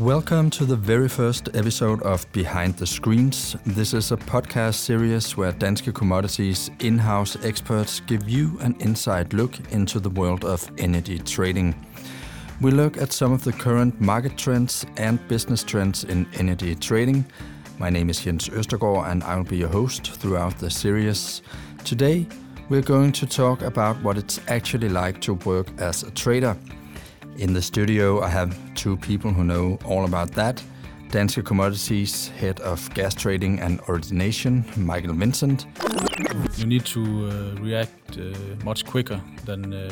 Welcome to the very first episode of Behind the Screens. This is a podcast series where Danske Commodities in house experts give you an inside look into the world of energy trading. We look at some of the current market trends and business trends in energy trading. My name is Jens Østergaard and I will be your host throughout the series. Today, we're going to talk about what it's actually like to work as a trader. In the studio, I have two people who know all about that. Danske Commodities Head of Gas Trading and Origination, Michael Vincent. You need to uh, react uh, much quicker than uh,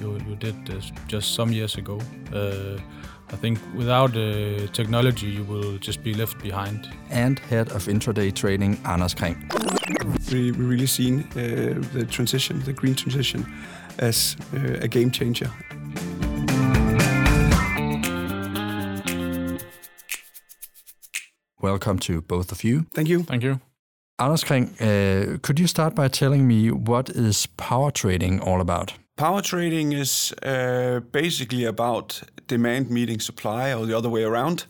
you, you, did uh, just some years ago. Uh, I think without uh, technology, you will just be left behind. And Head of Intraday Trading, Anders Kring. We, we really seen the transition, the green transition, as a game changer Welcome to both of you. Thank you. Thank you. Anders Kring, uh, could you start by telling me what is power trading all about? Power trading is uh, basically about demand meeting supply or the other way around.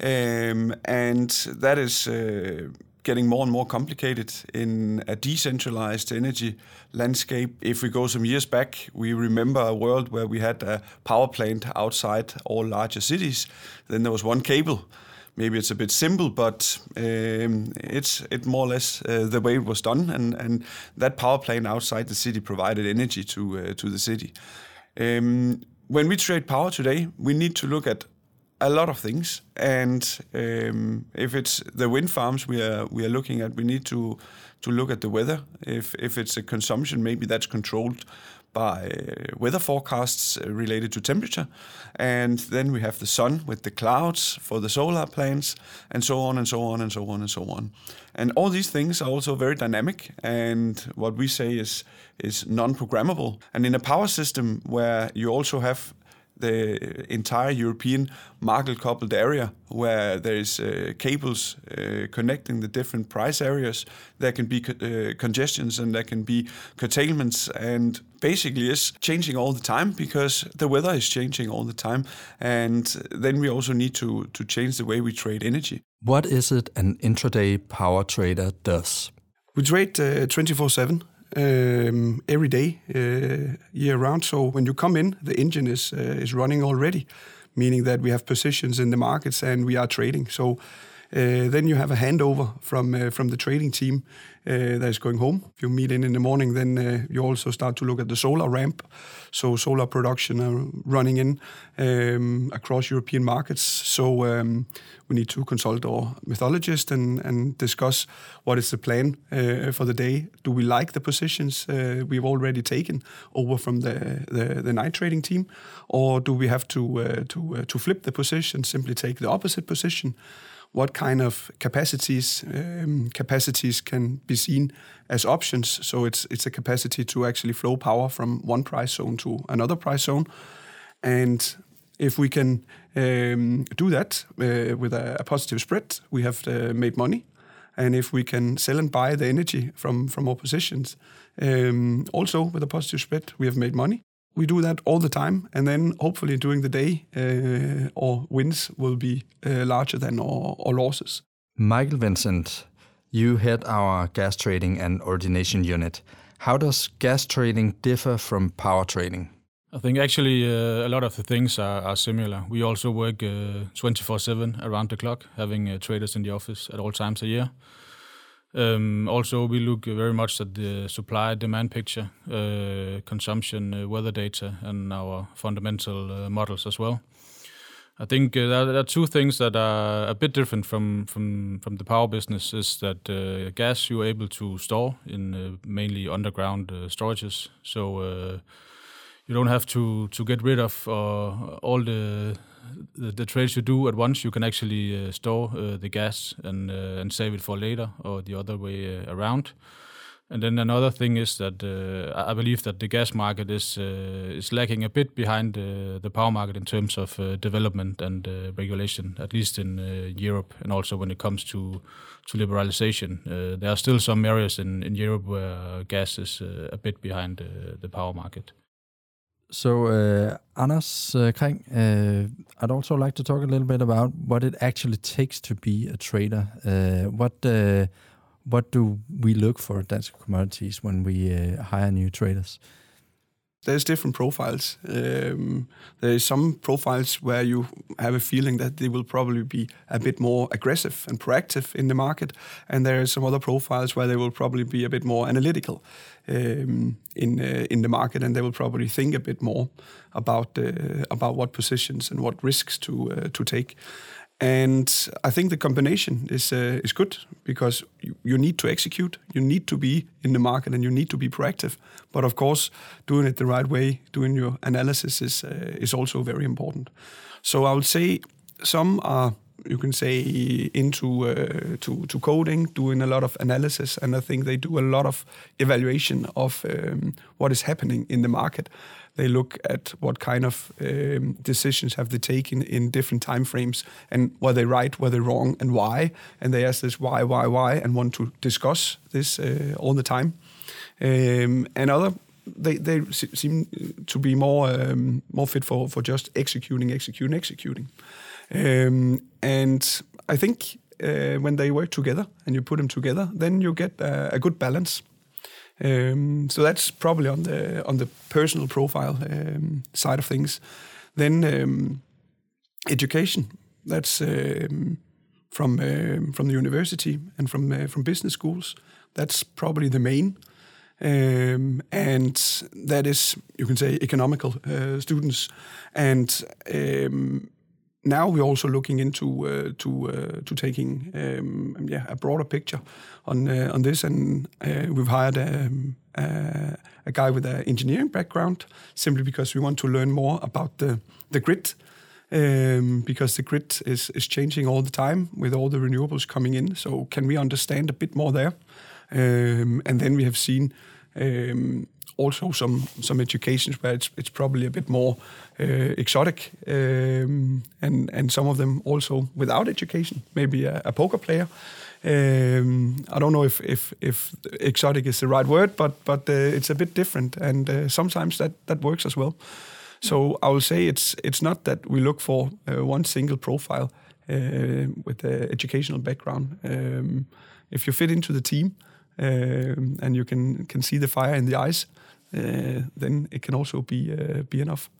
Um, and that is uh, getting more and more complicated in a decentralized energy landscape. If we go some years back, we remember a world where we had a power plant outside all larger cities. Then there was one cable maybe it's a bit simple, but um, it's it more or less uh, the way it was done, and and that power plant outside the city provided energy to uh, to the city. Um, when we trade power today, we need to look at a lot of things, and um, if it's the wind farms we are we are looking at, we need to to look at the weather. If if it's a consumption, maybe that's controlled by uh, weather forecasts uh, related to temperature. And then we have the sun with the clouds for the solar plants, and so on and so on and so on and so on. And all these things are also very dynamic, and what we say is is non-programmable. And in a power system where you also have the entire European market coupled area where there is uh, cables uh, connecting the different price areas. There can be co uh, congestions and there can be curtailments, and basically is changing all the time because the weather is changing all the time. And then we also need to to change the way we trade energy. What is it an intraday power trader does? We trade uh, 24 7 um, every day, uh, year round. So when you come in, the engine is uh, is running already, meaning that we have positions in the markets and we are trading. So then you have a handover from uh, from the trading team uh, that is going home. If you meet in in the morning, then uh, you also start to look at the solar ramp. So solar production are running in um, across European markets. So um, we need to consult our meteorologist and, and discuss what is the plan uh, for the day. Do we like the positions uh, we've already taken over from the, the, the night trading team, or do we have to uh, to to flip the position, simply take the opposite position? What kind of capacities um, capacities can be seen as options. So it's it's a capacity to actually flow power from one price zone to another price zone, and if we can um, do that uh, with a, a, positive spread, we have uh, made money. And if we can sell and buy the energy from from our positions, um, also with a positive spread, we have made money we do that all the time, and then hopefully during the day, uh, our wins will be uh, larger than our, our, losses. Michael Vincent, you head our gas trading and origination unit. How does gas trading differ from power trading? I think actually uh, a lot of the things are, are similar. We also work uh, 24 7 around the clock, having uh, traders in the office at all times a year. Um, also, we look very much at the supply demand picture, uh, consumption, uh, weather data, and our fundamental uh, models as well. I think there, are two things that are a bit different from the power business. Is that gas you're able to store in mainly underground storages, so you don't have to to get rid of all the the, the, trades you do at once, you can actually uh, store uh, the gas and uh, and save it for later, or the other way uh, around. And then another thing is that uh, I believe that the gas market is is lagging a bit behind the power market in terms of development and regulation, at least in Europe, and also when it comes to to liberalization. there are still some areas in, in Europe where gas is a bit behind the power market. So, uh, Anders uh, Kring, uh, I'd also like to talk a little bit about what it actually takes to be a trader. Uh, what uh, what do we look for at Danske Commodities when we uh, hire new traders? There's different profiles. Um, there is some profiles where you have a feeling that they will probably be a bit more aggressive and proactive in the market, and there are some other profiles where they will probably be a bit more analytical um, in uh, in the market, and they will probably think a bit more about uh, about what positions and what risks to uh, to take. And I think the combination is uh, is good because you, you, need to execute, you need to be in the market, and you need to be proactive. But of course, doing it the right way, doing your analysis is uh, is also very important. So I would say some are you can say into uh, to to coding, doing a lot of analysis, and I think they do a lot of evaluation of um, what is happening in the market. They look at what kind of um, decisions have they taken in different time frames and were they right, were they wrong, and why. And they ask this why, why, why, and want to discuss this uh, all the time. Um, and other they they seem to be more um, more fit for for just executing, executing, executing. Um, and I think uh, when they work together and you put them together, then you get uh, a good balance. Um, so that's probably on the on the personal profile um, side of things. Then um, education. That's um, from um, from the university and from uh, from business schools. That's probably the main. Um, and that is, you can say, economical uh, students. And um, now we're also looking into uh, to uh, to taking um, yeah a broader picture on uh, on this, and we've hired um, a guy with an engineering background simply because we want to learn more about the the grid. Um, because the grid is, is changing all the time with all the renewables coming in. So, can we understand a bit more there? Um, and then we have seen um, also some some educations where it's it's probably a bit more uh, exotic, um, and and some of them also without education, maybe a, a poker player. Um, I don't know if, if if exotic is the right word, but but uh, it's a bit different, and uh, sometimes that that works as well. So I will say it's it's not that we look for uh, one single profile uh, with an educational background. Um, if you fit into the team, and you can can see the fire in the eyes, uh, then it can also be uh, be enough.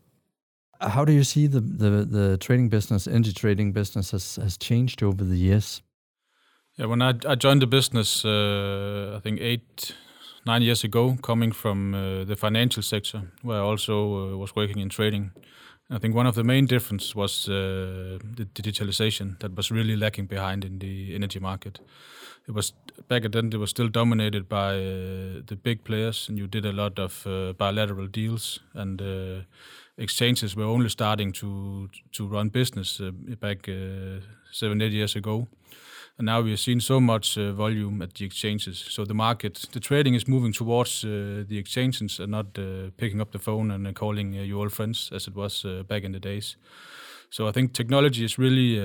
How do you see the, the, the trading business, energy trading business, has, has changed over the years? Yeah, when I, I joined the business, uh, I think eight, nine years ago, coming from uh, the financial sector, where I also uh, was working in trading. I think one of the main differences was uh, the digitalization that was really lacking behind in the energy market it was back then it was still dominated by uh, the big players, and you did a lot of uh, bilateral deals, and uh, exchanges were only starting to to run business uh, back uh, seven eight years ago. And now we are seeing so much uh, volume at the exchanges. So the market, the trading is moving towards uh, the exchanges and not uh, picking up the phone and uh, calling your old friends as it was back in the days. So I think technology is really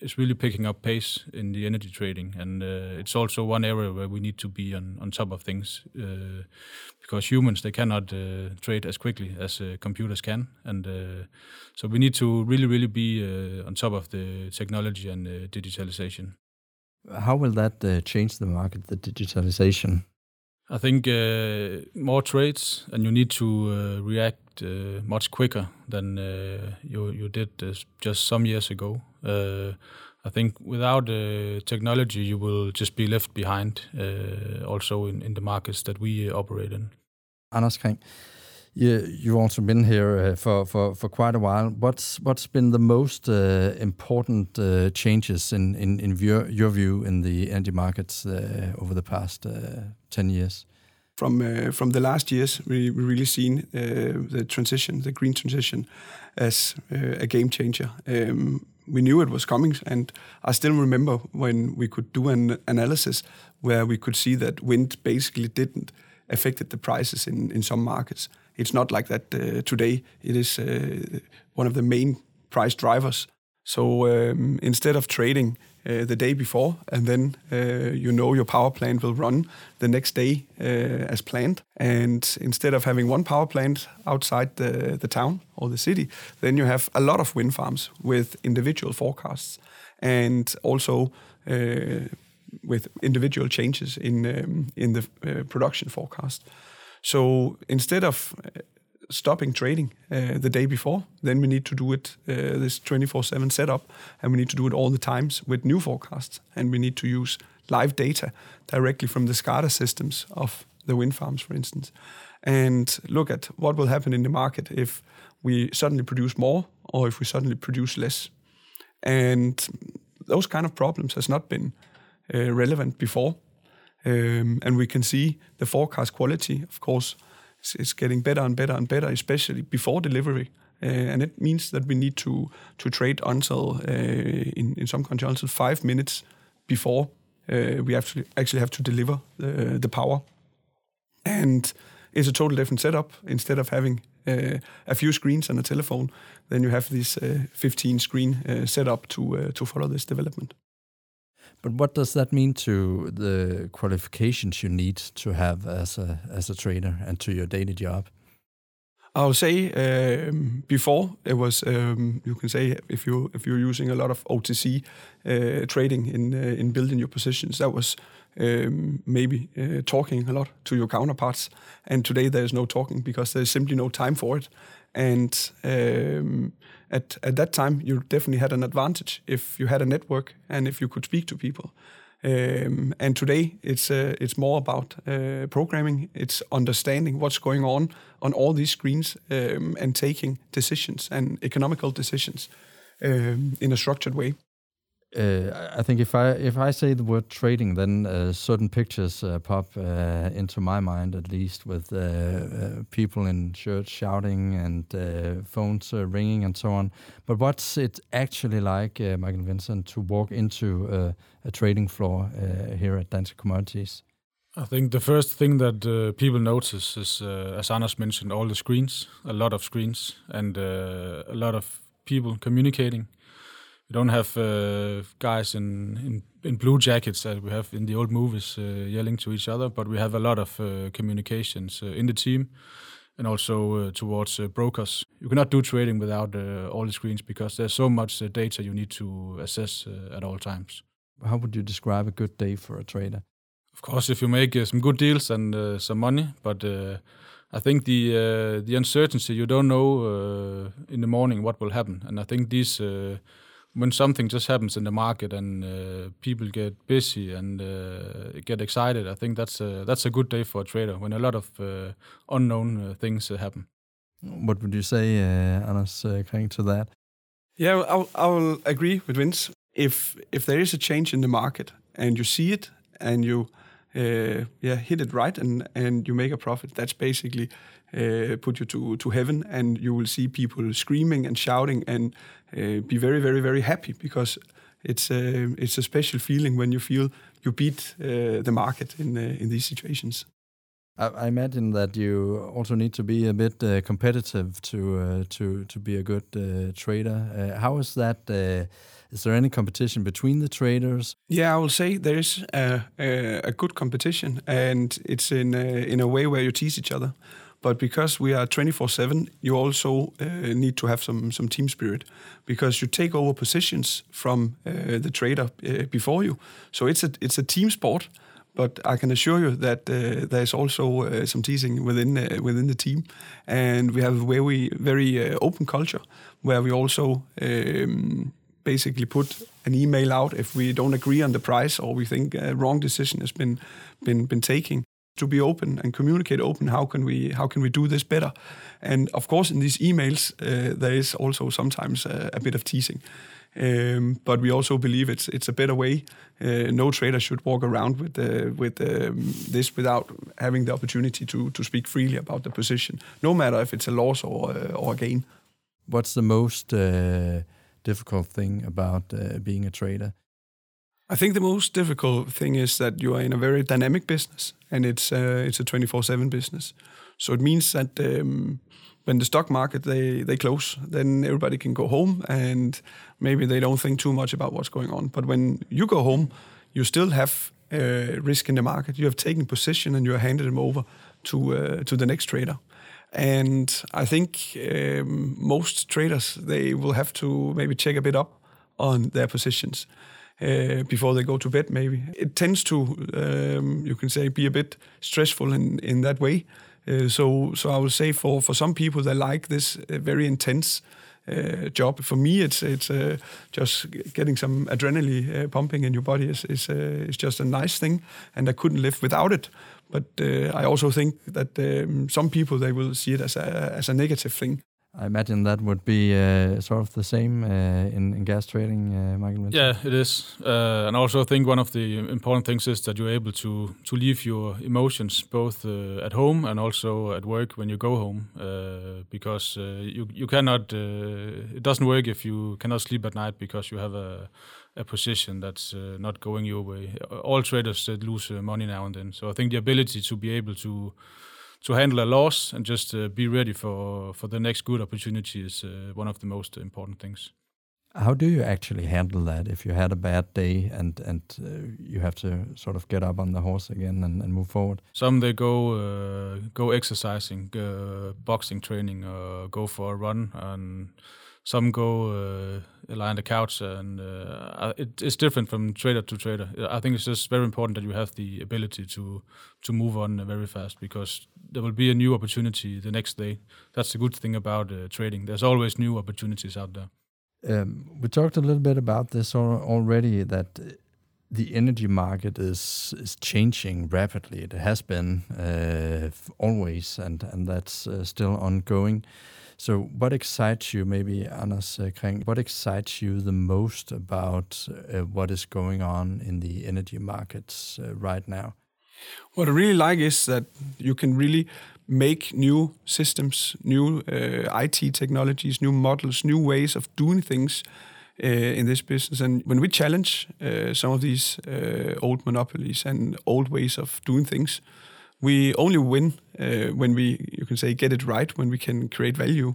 is really picking up pace in the energy trading, and uh, it's also one area where we need to be on, on top of things uh, because humans they cannot uh, trade as quickly as uh, computers can, and uh, so we need to really really be uh, on top of the technology and digitalization. How will that change the market, the digitalization? I think more trades, and you need to react much quicker than you you did just some years ago. Uh, I think without uh, technology, you will just be left behind uh, also in, in the markets that we operate in. Anders Kring, you, you've also been here uh, for, for, for quite a while. What's what's been the most uh, important uh, changes in, in, in your, your view in the energy markets over the past 10 years? From from the last years, we really seen the transition, the green transition, as a game changer. Um, we knew it was coming, and I still remember when we could do an analysis where we could see that wind basically didn't affected the prices in, in some markets. It's not like that uh, today. It is uh, one of the main price drivers. So um, instead of trading uh, the day before, and then uh, you know your power plant will run the next day uh, as planned. And instead of having one power plant outside the, the town or the city, then you have a lot of wind farms with individual forecasts and also uh, with individual changes in um, in the uh, production forecast. So instead of stopping trading uh, the day before, then we need to do it uh, this 24/7 setup, and we need to do it all the times with new forecasts, and we need to use live data directly from the SCADA systems of the wind farms, for instance, and look at what will happen in the market if we suddenly produce more or if we suddenly produce less, and those kind of problems has not been uh, relevant before. Um, and we can see the forecast quality, of course, is getting better and better and better, especially before delivery. Uh, and it means that we need to to trade until uh, in in some countries until five minutes before uh, we actually actually have to deliver the, the power. And it's a total different setup. Instead of having uh, a few screens and a telephone, then you have this uh, 15 screen uh, setup to to follow this development. But what does that mean to the qualifications you need to have as a as a trader and to your daily job? I'll say um, before it was um, you can say if you if you're using a lot of OTC uh, trading in uh, in building your positions that was um, maybe uh, talking a lot to your counterparts and today there's no talking because there's simply no time for it and um, at at that time you definitely had an advantage if you had a network and if you could speak to people. Um, and today it's uh, it's more about uh, programming. It's understanding what's going on on all these screens um, and taking decisions and economical decisions um, in a structured way uh, I think if I if I say the word trading, then uh, certain pictures uh, pop uh, into my mind, at least with uh, uh, people in shirts shouting and phones ringing and so on. But what's it actually like, Michael Vincent, to walk into a trading floor here at Danske Commodities? I think the first thing that people notice is, as Anders mentioned, all the screens, a lot of screens, and a lot of people communicating we don't have uh, guys in, in, in blue jackets that we have in the old movies uh, yelling to each other, but we have a lot of uh, communications uh, in the team and also uh, towards uh, brokers. You cannot do trading without all the screens because there's so much data you need to assess at all times. How would you describe a good day for a trader? Of course, if you make some good deals and some money, but I think the the uncertainty you don't know in the morning what will happen, and I think these when something just happens in the market and uh, people get busy and uh, get excited, I think that's a, that's a good day for a trader when a lot of uh, unknown uh, things uh, happen. What would you say, uh, Anders, uh, to that? Yeah, I'll, I'll agree with Vince. If if there is a change in the market and you see it and you yeah hit it right and and you make a profit, that's basically uh, put you to, to heaven, and you will see people screaming and shouting and uh, be very, very, very happy because it's a, uh, it's a special feeling when you feel you beat uh, the market in, uh, in these situations. I, imagine that you also need to be a bit uh, competitive to to to be a good trader. how is that? Is there any competition between the traders? Yeah, I will say there is a, a, a good competition, and it's in a, in a way where you tease each other. But because we are 24/7, you also uh, need to have some some team spirit, because you take over positions from uh, the trader uh, before you. So it's a it's a team sport. But I can assure you that uh, there is also uh, some teasing within within the team, and we have a very very open culture where we also um, basically put an email out if we don't agree on the price or we think a wrong decision has been been been taken to be open and communicate open how can we how can we do this better? And of course in these emails uh, there is also sometimes a, a bit of teasing. Um, but we also believe it's it's a better way. Uh, no trader should walk around with uh, with um, this without having the opportunity to to speak freely about the position no matter if it's a loss or uh, or a gain. What's the most uh, difficult thing about uh, being a trader I think the most difficult thing is that you are in a very dynamic business, and it's uh, it's a twenty four seven business. So it means that um, when the stock market they they close, then everybody can go home and maybe they don't think too much about what's going on. But when you go home, you still have uh, risk in the market. You have taken position and you have handed them over to uh, to the next trader. And I think um, most traders they will have to maybe check a bit up on their positions uh, before they go to bed. Maybe it tends to um, you can say be a bit stressful in in that way. Uh, so so I will say for for some people they like this uh, very intense. Uh, job for me, it's it's uh, just getting some adrenaline uh, pumping in your body is is, uh, is just a nice thing, and I couldn't live without it. But I also think that um, some people they will see it as a as a negative thing. I imagine that would be uh, sort of the same uh, in, in, gas trading, uh, Michael. Yeah, it is, uh, and also I think one of the important things is that you're able to to leave your emotions both uh, at home and also at work when you go home, uh, because you you cannot. it doesn't work if you cannot sleep at night because you have a a position that's not going your way. All traders lose money now and then, so I think the ability to be able to to handle a loss and just uh, be ready for for the next good opportunity is uh, one of the most important things. How do you actually handle that if you had a bad day and and uh, you have to sort of get up on the horse again and, and move forward? Some they go uh, go exercising, uh, boxing training, or go for a run, and some go uh, lie on the couch, and uh, it, it's different from trader to trader. I think it's just very important that you have the ability to to move on very fast because there will be a new opportunity the next day. That's the good thing about uh, trading. There's always new opportunities out there. Um, we talked a little bit about this already. That the energy market is is changing rapidly. It has been uh, always, and and that's uh, still ongoing. So, what excites you, maybe Anders uh, Kring, what excites you the most about uh, what is going on in the energy markets uh, right now? What I really like is that you can really make new systems, new uh, IT technologies, new models, new ways of doing things uh, in this business. And when we challenge uh, some of these old monopolies and old ways of doing things, we only win uh, when we, you can say, get it right, when we can create value.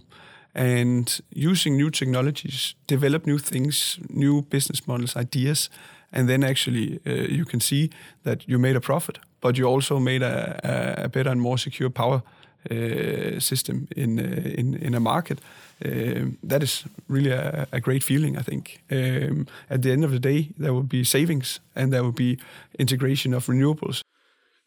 And using new technologies, develop new things, new business models, ideas, and then actually uh, you can see that you made a profit, but you also made a, a better and more secure power uh, system in, uh, in in a market. Uh, that is really a, a, great feeling, I think. Um, at the end of the day, there will be savings and there will be integration of renewables.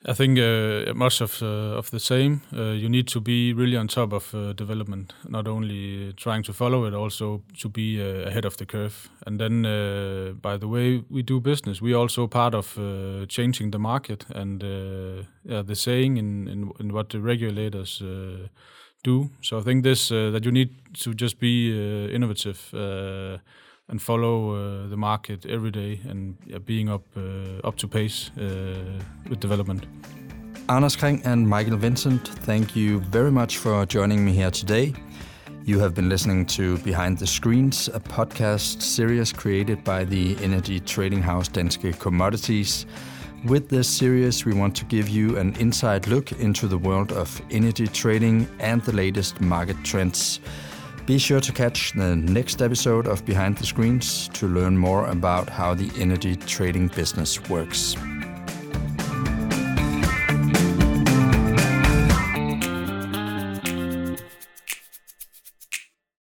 I think uh, much of uh, of the same. Uh, you need to be really on top of uh, development, not only trying to follow it, also to be uh, ahead of the curve. And then, uh, by the way we do business, we are also part of changing the market and yeah, the saying in, in, in what the regulators do. So I think this that you need to just be innovative and follow uh, the market every day and yeah, being up uh, up to pace uh, with development. Anders Kring and Michael Vincent, thank you very much for joining me here today. You have been listening to Behind the Screens, a podcast series created by the energy trading house Danske Commodities. With this series, we want to give you an inside look into the world of energy trading and the latest market trends. Be sure to catch the next episode of Behind the Screens to learn more about how the energy trading business works.